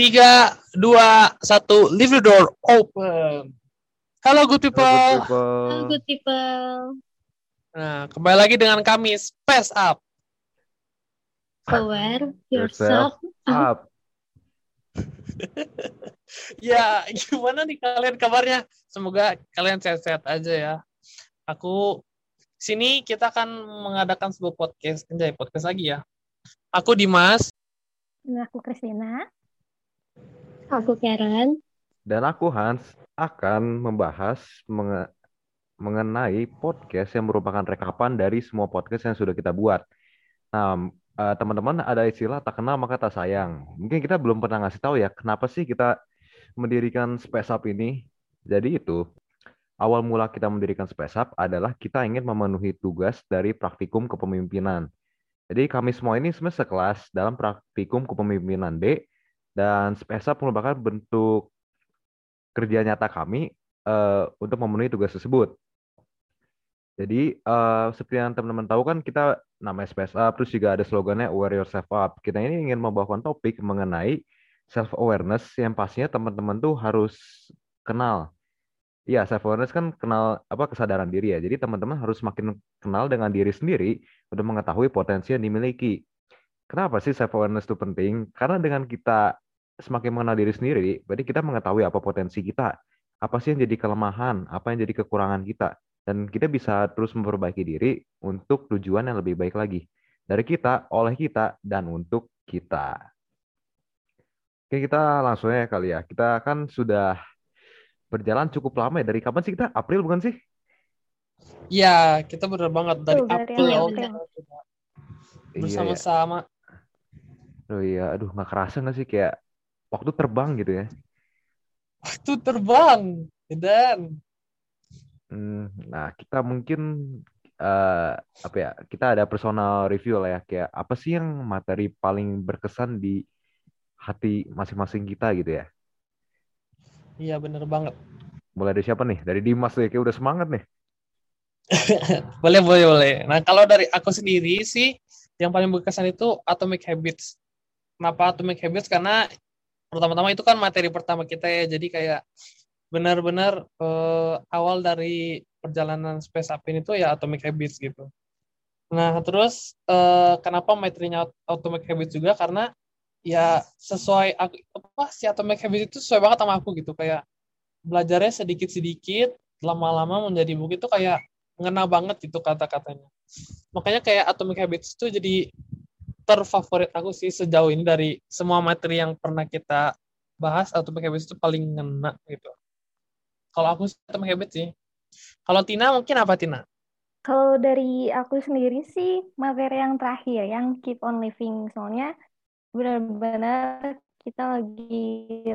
Tiga, dua, satu, leave the door open. Halo good people. Halo, good Halo people. good people. Nah, kembali lagi dengan kami Space Up. Aware Yourself. Up. Ya, gimana nih kalian kabarnya? Semoga kalian sehat-sehat aja ya. Aku sini kita akan mengadakan sebuah podcast, anjay podcast lagi ya. Aku Dimas. Nah, aku Kristina. Aku Karen. Dan aku Hans akan membahas menge- mengenai podcast yang merupakan rekapan dari semua podcast yang sudah kita buat. Nah, eh, teman-teman ada istilah tak kenal maka tak sayang. Mungkin kita belum pernah ngasih tahu ya kenapa sih kita mendirikan Space Up ini. Jadi itu awal mula kita mendirikan Space Up adalah kita ingin memenuhi tugas dari praktikum kepemimpinan. Jadi kami semua ini sebenarnya sekelas dalam praktikum kepemimpinan D dan Up merupakan bentuk kerja nyata kami eh, untuk memenuhi tugas tersebut. Jadi eh, seperti yang teman-teman tahu kan kita Space Up, terus juga ada slogannya Aware Yourself Up. Kita ini ingin membawakan topik mengenai self awareness yang pastinya teman-teman tuh harus kenal. Iya, self awareness kan kenal apa kesadaran diri ya. Jadi teman-teman harus makin kenal dengan diri sendiri untuk mengetahui potensi yang dimiliki. Kenapa sih self awareness itu penting? Karena dengan kita semakin mengenal diri sendiri, berarti kita mengetahui apa potensi kita, apa sih yang jadi kelemahan, apa yang jadi kekurangan kita, dan kita bisa terus memperbaiki diri untuk tujuan yang lebih baik lagi dari kita, oleh kita, dan untuk kita. Oke, kita langsung ya kali ya. Kita kan sudah berjalan cukup lama ya. Dari kapan sih kita? April bukan sih? Ya, kita bener banget dari April kita April. sudah Iya, ya. bersama-sama. Oh iya, aduh nggak kerasa nggak sih kayak waktu terbang gitu ya. Waktu terbang, dan Hmm, nah, kita mungkin eh, apa ya? Kita ada personal review lah ya, kayak apa sih yang materi paling berkesan di hati masing-masing kita gitu ya. iya bener banget. Mulai dari siapa nih? Dari Dimas deh, kayak udah semangat nih. Boleh, boleh, boleh. Nah, kalau dari aku sendiri sih, yang paling berkesan itu Atomic Habits. Kenapa Atomic Habits? Karena pertama-tama itu kan materi pertama kita ya, jadi kayak benar-benar eh, awal dari perjalanan Space Up ini tuh ya Atomic Habits gitu. Nah, terus eh, kenapa materinya Atomic Habits juga? Karena ya sesuai aku, apa si Atomic Habits itu sesuai banget sama aku gitu, kayak belajarnya sedikit-sedikit, lama-lama menjadi buku itu kayak ngena banget gitu kata-katanya. Makanya kayak Atomic Habits itu jadi terfavorit aku sih sejauh ini dari semua materi yang pernah kita bahas Atomic Habits itu paling ngena gitu. Kalau aku Atomic Habits sih. Kalau Tina mungkin apa Tina? Kalau dari aku sendiri sih materi yang terakhir yang keep on living soalnya benar-benar kita lagi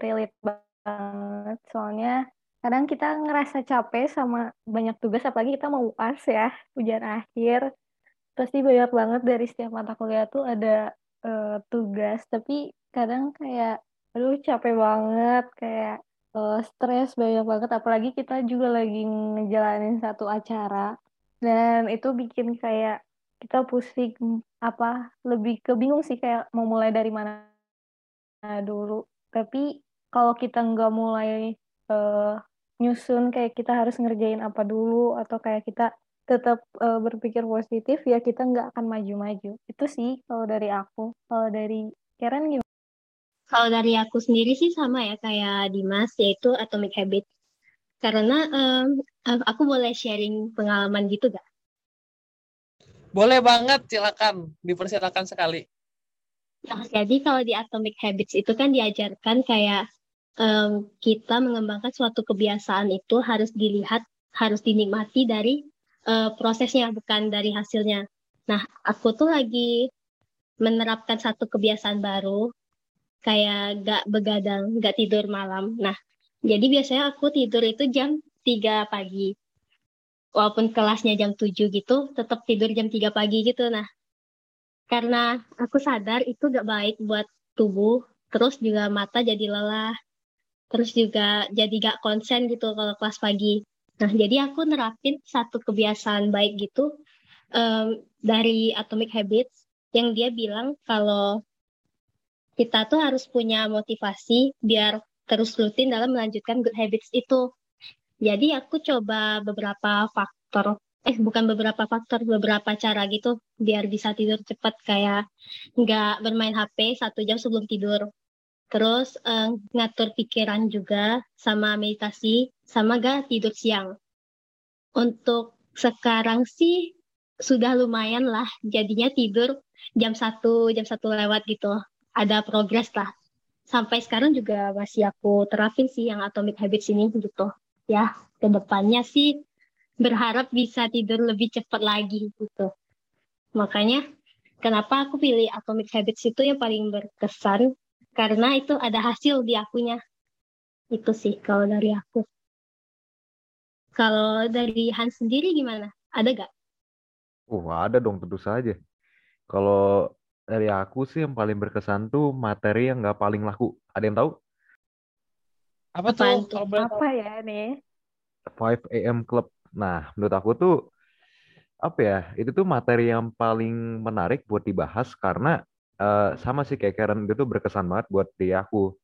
relate banget soalnya kadang kita ngerasa capek sama banyak tugas apalagi kita mau UAS ya ujian akhir pasti banyak banget dari setiap mata kuliah tuh ada eh, tugas. Tapi kadang kayak aduh capek banget kayak eh, stres banyak banget. Apalagi kita juga lagi ngejalanin satu acara. Dan itu bikin kayak kita pusing apa lebih ke bingung sih kayak mau mulai dari mana dulu. Tapi kalau kita nggak mulai eh, nyusun kayak kita harus ngerjain apa dulu atau kayak kita tetap eh, berpikir positif ya kita nggak akan maju-maju itu sih kalau dari aku kalau dari Karen gimana? Kalau dari aku sendiri sih sama ya kayak Dimas, yaitu Atomic Habits. Karena em, aku boleh sharing pengalaman gitu gak? Boleh banget, silakan. Dipersilakan sekali. Nah, jadi kalau di Atomic Habits itu kan diajarkan kayak em, kita mengembangkan suatu kebiasaan itu harus dilihat, harus dinikmati dari eh, prosesnya, bukan dari hasilnya. Nah, aku tuh lagi menerapkan satu kebiasaan baru, kayak gak begadang, gak tidur malam. Nah, jadi biasanya aku tidur itu jam 3 pagi. Walaupun kelasnya jam 7 gitu, tetap tidur jam 3 pagi gitu. Nah, karena aku sadar itu gak baik buat tubuh, terus juga mata jadi lelah, terus juga jadi gak konsen gitu kalau kelas pagi. Nah, jadi aku nerapin satu kebiasaan baik gitu em, dari Atomic Habits yang dia bilang kalau kita tuh harus punya motivasi biar terus rutin dalam melanjutkan good habits itu. Jadi aku coba beberapa faktor, eh bukan beberapa faktor, beberapa cara gitu biar bisa tidur cepat kayak nggak bermain HP satu jam sebelum tidur. Terus eh, ngatur pikiran juga sama meditasi, sama gak tidur siang. Untuk sekarang sih sudah lumayan lah jadinya tidur jam satu jam satu lewat gitu. Ada progres lah. Sampai sekarang juga masih aku terapin sih yang atomic habits ini gitu. Ya ke depannya sih berharap bisa tidur lebih cepat lagi gitu. Makanya kenapa aku pilih atomic habits itu yang paling berkesan karena itu ada hasil di akunya itu sih kalau dari aku kalau dari Hans sendiri gimana? Ada gak? Oh, ada dong tentu saja. Kalau dari aku sih yang paling berkesan tuh materi yang nggak paling laku. Ada yang tahu? Apa tuh? Kalau boleh tahu. Apa ya nih? 5 AM Club. Nah, menurut aku tuh apa ya? Itu tuh materi yang paling menarik buat dibahas karena eh, sama sih kayak Karen itu berkesan banget buat di aku.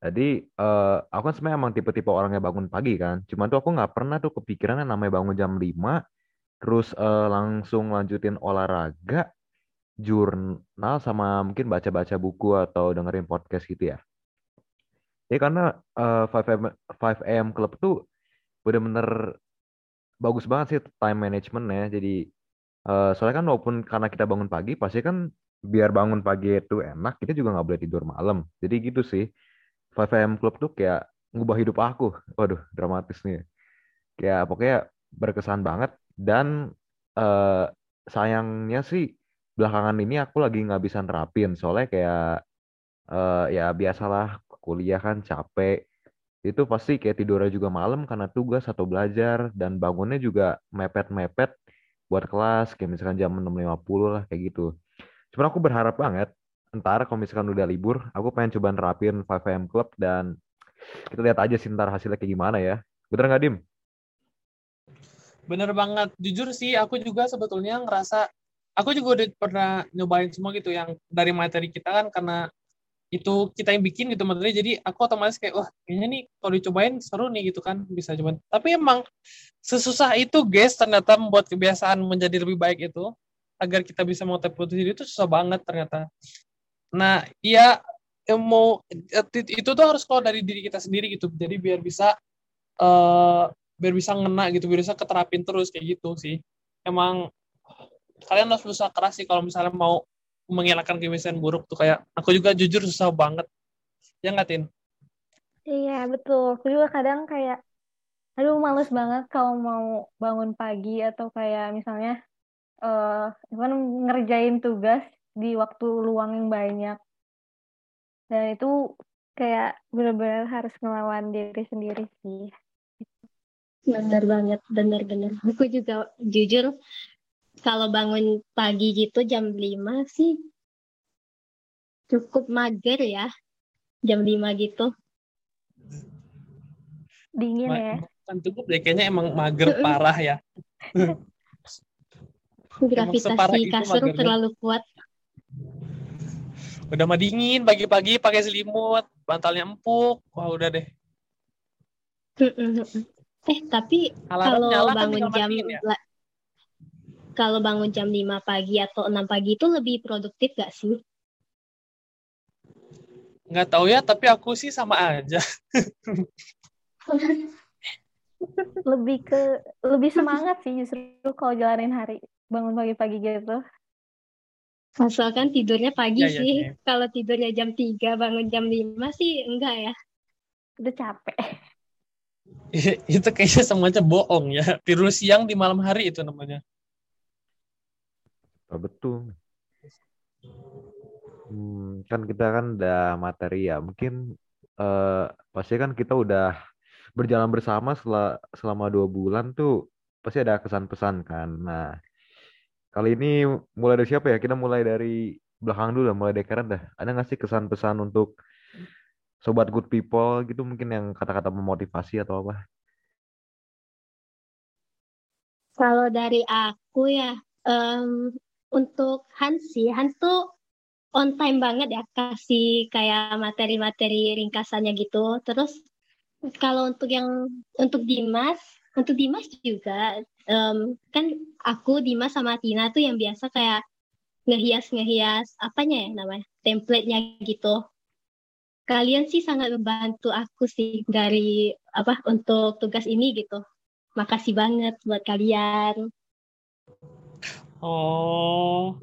Jadi eh, aku kan sebenarnya emang tipe-tipe orang yang bangun pagi kan. Cuman tuh aku nggak pernah tuh kepikiran yang namanya bangun jam 5 terus eh, langsung lanjutin olahraga, jurnal sama mungkin baca-baca buku atau dengerin podcast gitu ya. Ya karena eh, 5 AM, 5 AM Club tuh bener-bener bagus banget sih time managementnya. Jadi eh, soalnya kan walaupun karena kita bangun pagi, pasti kan biar bangun pagi itu enak, kita juga nggak boleh tidur malam. Jadi gitu sih. 5 AM Club tuh kayak ngubah hidup aku. Waduh, dramatis nih. Kayak pokoknya berkesan banget dan eh, sayangnya sih belakangan ini aku lagi nggak bisa nerapin soalnya kayak eh, ya biasalah kuliah kan capek itu pasti kayak tidurnya juga malam karena tugas atau belajar dan bangunnya juga mepet-mepet buat kelas kayak misalkan jam 6.50 lah kayak gitu. Cuman aku berharap banget ntar kalau misalkan udah libur aku pengen coba nerapin 5am Club dan kita lihat aja sih ntar hasilnya kayak gimana ya. Bener nggak Dim? Bener banget. Jujur sih, aku juga sebetulnya ngerasa, aku juga udah pernah nyobain semua gitu yang dari materi kita kan karena itu kita yang bikin gitu materi jadi aku otomatis kayak wah kayaknya nih kalau dicobain seru nih gitu kan bisa cobain tapi emang sesusah itu guys ternyata membuat kebiasaan menjadi lebih baik itu agar kita bisa motivasi diri itu susah banget ternyata. Nah yang mau itu tuh harus keluar dari diri kita sendiri gitu. Jadi biar bisa eh biar bisa ngena gitu biar bisa keterapin terus kayak gitu sih. Emang kalian harus berusaha keras sih kalau misalnya mau menghilangkan kebiasaan buruk tuh. Kayak aku juga jujur susah banget. Ya nggak tin? Iya, betul. Aku juga kadang kayak, aduh males banget kalau mau bangun pagi atau kayak misalnya eh kan ngerjain tugas di waktu luang yang banyak. Dan itu kayak benar-benar harus ngelawan diri sendiri sih. Bener banget, bener-bener. Aku juga jujur kalau bangun pagi gitu jam 5 sih cukup mager ya. Jam 5 gitu. Dingin Ma- ya. bukan cukup deh kayaknya emang mager parah ya Gravitasi itu kasur terlalu kuat. udah mah dingin pagi-pagi pakai selimut bantalnya empuk. Wah udah deh. Eh, tapi alarm kalau nyala kan bangun jam ya? la- kalau bangun jam 5 pagi atau 6 pagi itu lebih produktif gak sih? nggak tahu ya tapi aku sih sama aja. Lebih ke lebih semangat sih justru kalau jalanin hari bangun pagi-pagi gitu. Asalkan tidurnya pagi Iya, iya, sih. iya. Kalau tidurnya jam 3 bangun jam 5 sih enggak ya. Udah capek. itu kayaknya semuanya bohong ya tidur siang di malam hari itu namanya Oh, betul. Hmm, kan kita kan udah materi ya. Mungkin eh, pasti kan kita udah berjalan bersama selama, selama dua bulan tuh pasti ada kesan-pesan kan. Nah, kali ini mulai dari siapa ya? Kita mulai dari belakang dulu lah, mulai dari Karen dah. Ada nggak sih kesan-pesan untuk sobat good people gitu mungkin yang kata-kata memotivasi atau apa? Kalau dari aku ya, em, untuk Hans sih, Hans tuh on time banget ya kasih kayak materi-materi ringkasannya gitu. Terus kalau untuk yang untuk Dimas, untuk Dimas juga um, kan aku Dimas sama Tina tuh yang biasa kayak ngehias ngehias apanya ya namanya template-nya gitu. Kalian sih sangat membantu aku sih dari apa untuk tugas ini gitu. Makasih banget buat kalian. Oh.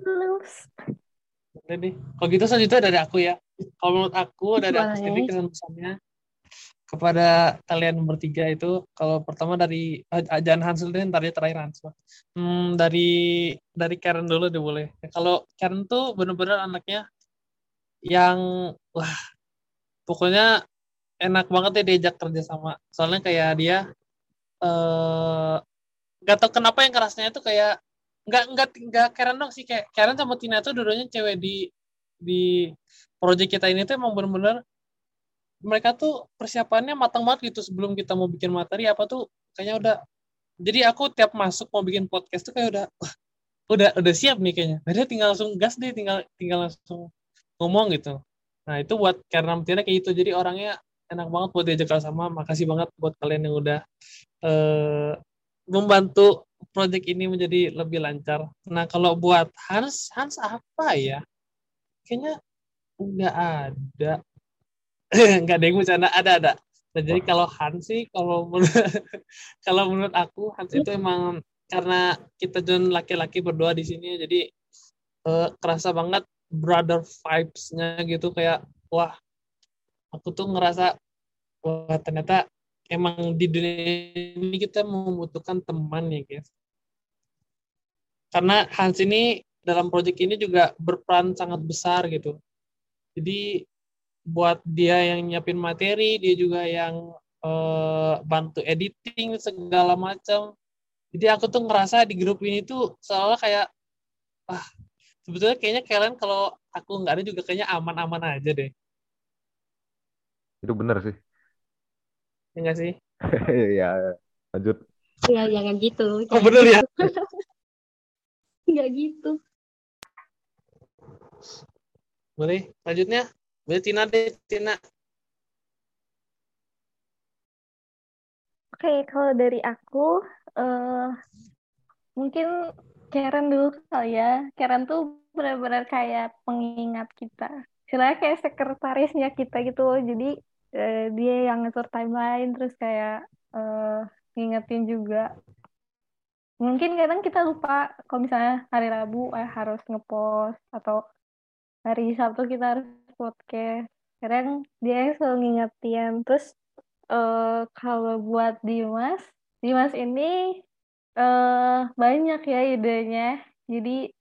Jadi, kalau gitu selanjutnya dari aku ya. Kalau menurut aku dari aku sendiri kesan pesannya kepada kalian bertiga itu kalau pertama dari Ajan Hansel dan tadi terakhir Hansel. Hmm, dari dari Karen dulu deh boleh. Kalau Karen tuh bener-bener anaknya yang wah pokoknya enak banget ya diajak kerja sama. Soalnya kayak dia eh gak tau kenapa yang kerasnya itu kayak nggak nggak nggak Karen dong sih kayak Karen sama Tina tuh dulunya cewek di di project kita ini tuh emang bener-bener mereka tuh persiapannya matang banget gitu sebelum kita mau bikin materi apa tuh kayaknya udah jadi aku tiap masuk mau bikin podcast tuh kayak udah udah udah siap nih kayaknya dia tinggal langsung gas deh tinggal tinggal langsung ngomong gitu nah itu buat karena Tina kayak gitu jadi orangnya enak banget buat diajak sama makasih banget buat kalian yang udah uh, membantu proyek ini menjadi lebih lancar. Nah, kalau buat Hans, Hans apa ya? Kayaknya nggak ada. nggak ada yang bercanda, ada ada. Nah, jadi kalau Hans sih, kalau menurut, kalau menurut aku Hans itu emang karena kita dan laki-laki berdua di sini, jadi uh, kerasa banget brother vibes-nya gitu. Kayak wah aku tuh ngerasa wah ternyata emang di dunia ini kita membutuhkan teman ya guys. Karena Hans ini dalam proyek ini juga berperan sangat besar gitu. Jadi buat dia yang nyiapin materi dia juga yang uh, bantu editing segala macam jadi aku tuh ngerasa di grup ini tuh seolah kayak ah sebetulnya kayaknya kalian kalau aku nggak ada juga kayaknya aman-aman aja deh itu benar sih Enggak sih? ya, lanjut. Ya, jangan gitu. Oh, bener ya? Enggak gitu. Boleh, lanjutnya. Boleh Tina deh, Tina. Oke, okay, kalau dari aku, uh, mungkin Karen dulu kali ya. Karen tuh benar-benar kayak pengingat kita. Istilahnya kayak sekretarisnya kita gitu loh. Jadi uh, dia yang ngatur timeline terus kayak uh, ngingetin juga mungkin kadang kita lupa kalau misalnya hari Rabu eh, harus ngepost atau hari Sabtu kita harus podcast. Kadang dia selalu ngingetin. Terus uh, kalau buat Dimas Dimas ini uh, banyak ya idenya. Jadi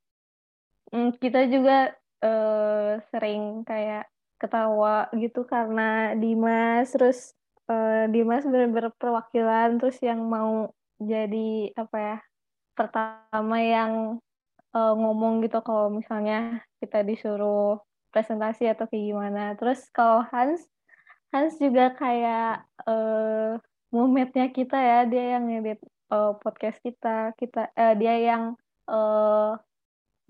um, kita juga uh, sering kayak ketawa gitu karena Dimas. Terus uh, Dimas benar-benar perwakilan. Terus yang mau jadi apa ya pertama yang uh, ngomong gitu kalau misalnya kita disuruh presentasi atau kayak gimana terus kalau Hans Hans juga kayak uh, momentnya kita ya dia yang ngedit uh, podcast kita kita uh, dia yang uh,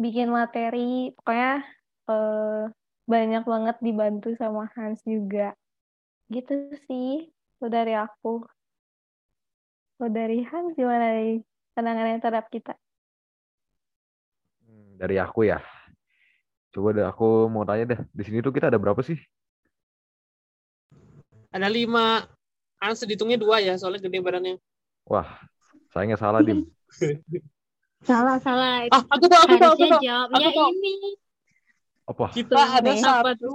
bikin materi pokoknya uh, banyak banget dibantu sama Hans juga. Gitu sih, lo dari aku. Lo dari Hans gimana nih yang terhadap kita? Hmm, dari aku ya. Coba deh aku mau tanya deh, di sini tuh kita ada berapa sih? Ada lima. Hans dihitungnya dua ya, soalnya gede badannya. Wah, sayangnya salah, Dim. salah, salah. Ah, aku tahu, aku tahu, aku tahu. jawabnya aku tahu. ini. Apa? Kita ada satu.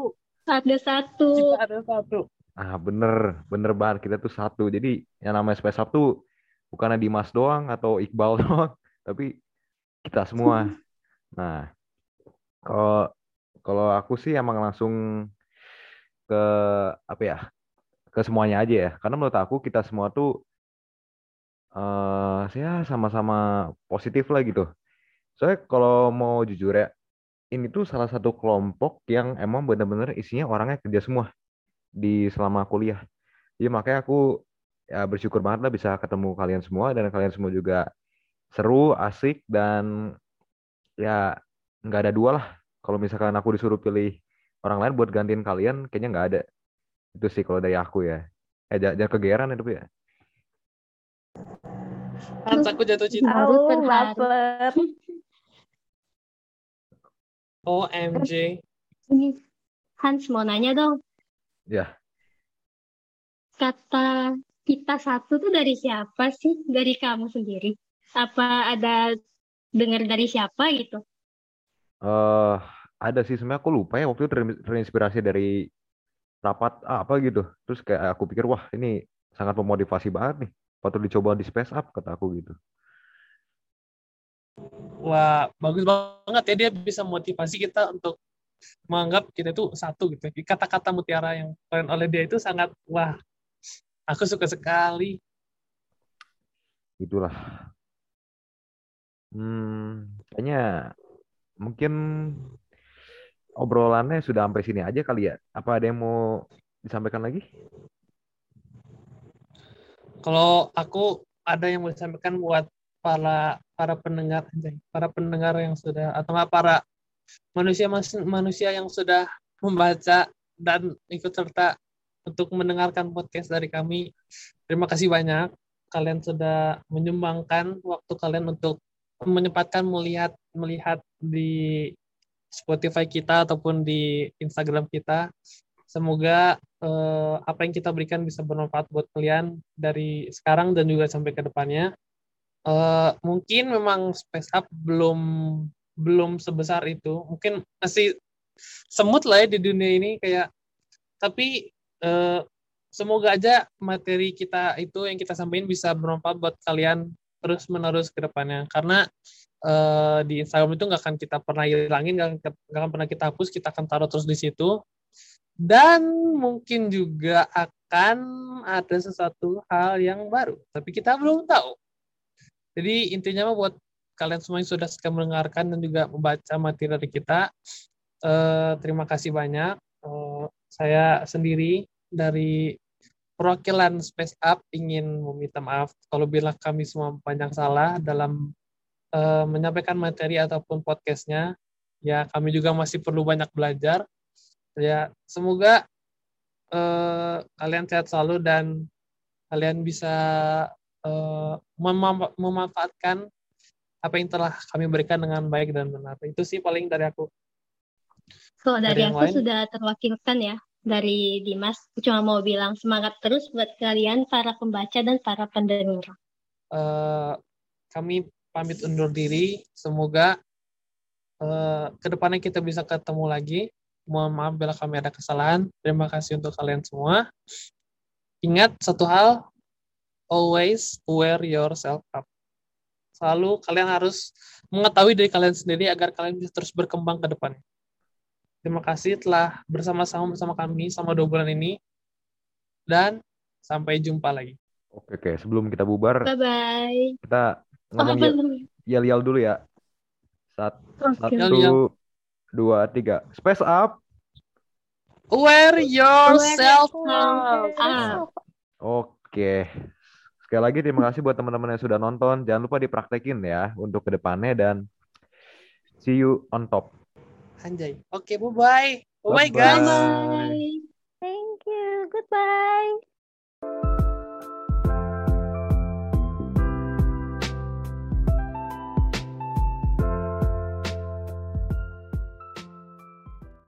Ada satu. Kita ada satu. Ah bener, bener banget kita tuh satu. Jadi yang namanya Space Up tuh bukannya Dimas doang atau Iqbal doang, tapi kita semua. Nah, kalau kalau aku sih emang langsung ke apa ya ke semuanya aja ya karena menurut aku kita semua tuh uh, ya sama-sama positif lah gitu soalnya kalau mau jujur ya ini tuh salah satu kelompok yang emang bener-bener isinya orangnya kerja semua di selama kuliah. Jadi makanya aku ya bersyukur banget lah bisa ketemu kalian semua dan kalian semua juga seru, asik dan ya nggak ada dua lah Kalau misalkan aku disuruh pilih orang lain buat gantiin kalian, kayaknya nggak ada. Itu sih kalau dari aku ya. Eh, jangan, jangan kegeeran itu ya. Hans, aku jatuh cinta. Terharu. baper. OMG. Ini Hans mau nanya dong, Ya, kata kita satu tuh dari siapa sih? Dari kamu sendiri? Apa ada dengar dari siapa gitu? Eh ada sih sebenarnya aku lupa ya waktu itu terin- terinspirasi dari rapat ah, apa gitu. Terus kayak aku pikir wah ini sangat memotivasi banget nih. Patut dicoba di space up kata aku gitu. Wah, bagus banget ya dia bisa motivasi kita untuk menganggap kita itu satu gitu. Kata-kata mutiara yang keren oleh dia itu sangat wah. Aku suka sekali. Itulah. Hmm, kayaknya mungkin obrolannya sudah sampai sini aja kali ya. Apa ada yang mau disampaikan lagi? Kalau aku ada yang mau disampaikan buat para para pendengar para pendengar yang sudah atau para manusia manusia yang sudah membaca dan ikut serta untuk mendengarkan podcast dari kami. Terima kasih banyak kalian sudah menyumbangkan waktu kalian untuk menyempatkan melihat melihat di Spotify kita ataupun di Instagram kita. Semoga eh, apa yang kita berikan bisa bermanfaat buat kalian dari sekarang dan juga sampai ke depannya. Eh, mungkin memang Space Up belum belum sebesar itu. Mungkin masih semut lah ya di dunia ini kayak tapi eh, semoga aja materi kita itu yang kita sampaikan bisa bermanfaat buat kalian terus menerus ke depannya karena eh, di Instagram itu nggak akan kita pernah hilangin nggak akan, pernah kita hapus kita akan taruh terus di situ. Dan mungkin juga akan ada sesuatu hal yang baru tapi kita belum tahu. Jadi intinya mah buat kalian semua yang sudah sekian mendengarkan dan juga membaca materi dari kita eh, terima kasih banyak. Eh, saya sendiri dari perwakilan Space Up ingin meminta maaf kalau bila kami semua banyak salah dalam eh, menyampaikan materi ataupun podcastnya. Ya, kami juga masih perlu banyak belajar. Ya, semoga eh, kalian sehat selalu dan kalian bisa eh, memam- memanfaatkan apa yang telah kami berikan dengan baik dan benar. Itu sih paling dari aku. Kalau Ada dari yang aku lain? sudah terwakilkan ya dari Dimas. Aku cuma mau bilang semangat terus buat kalian para pembaca dan para pendengar. eh, kami pamit undur diri. Semoga eh, ke depannya kita bisa ketemu lagi. Mohon maaf bila kami ada kesalahan. Terima kasih untuk kalian semua. Ingat satu hal, always wear yourself up. Selalu kalian harus mengetahui dari kalian sendiri agar kalian bisa terus berkembang ke depannya. Terima kasih telah bersama-sama bersama kami selama dua bulan ini. Dan sampai jumpa lagi. Oke, oke. Sebelum kita bubar, Bye-bye. kita Oh, ngomong apa yel- yel-yel dulu ya. Sat- Oke. Yel, yel. Satu, dua, tiga. Space up. Wear yourself up. up. Oke. Sekali lagi terima kasih buat teman-teman yang sudah nonton. Jangan lupa dipraktekin ya untuk ke depannya dan see you on top. Anjay. Oke, bye-bye. Bye-bye, Bye-bye. guys. Bye. Thank you. Goodbye.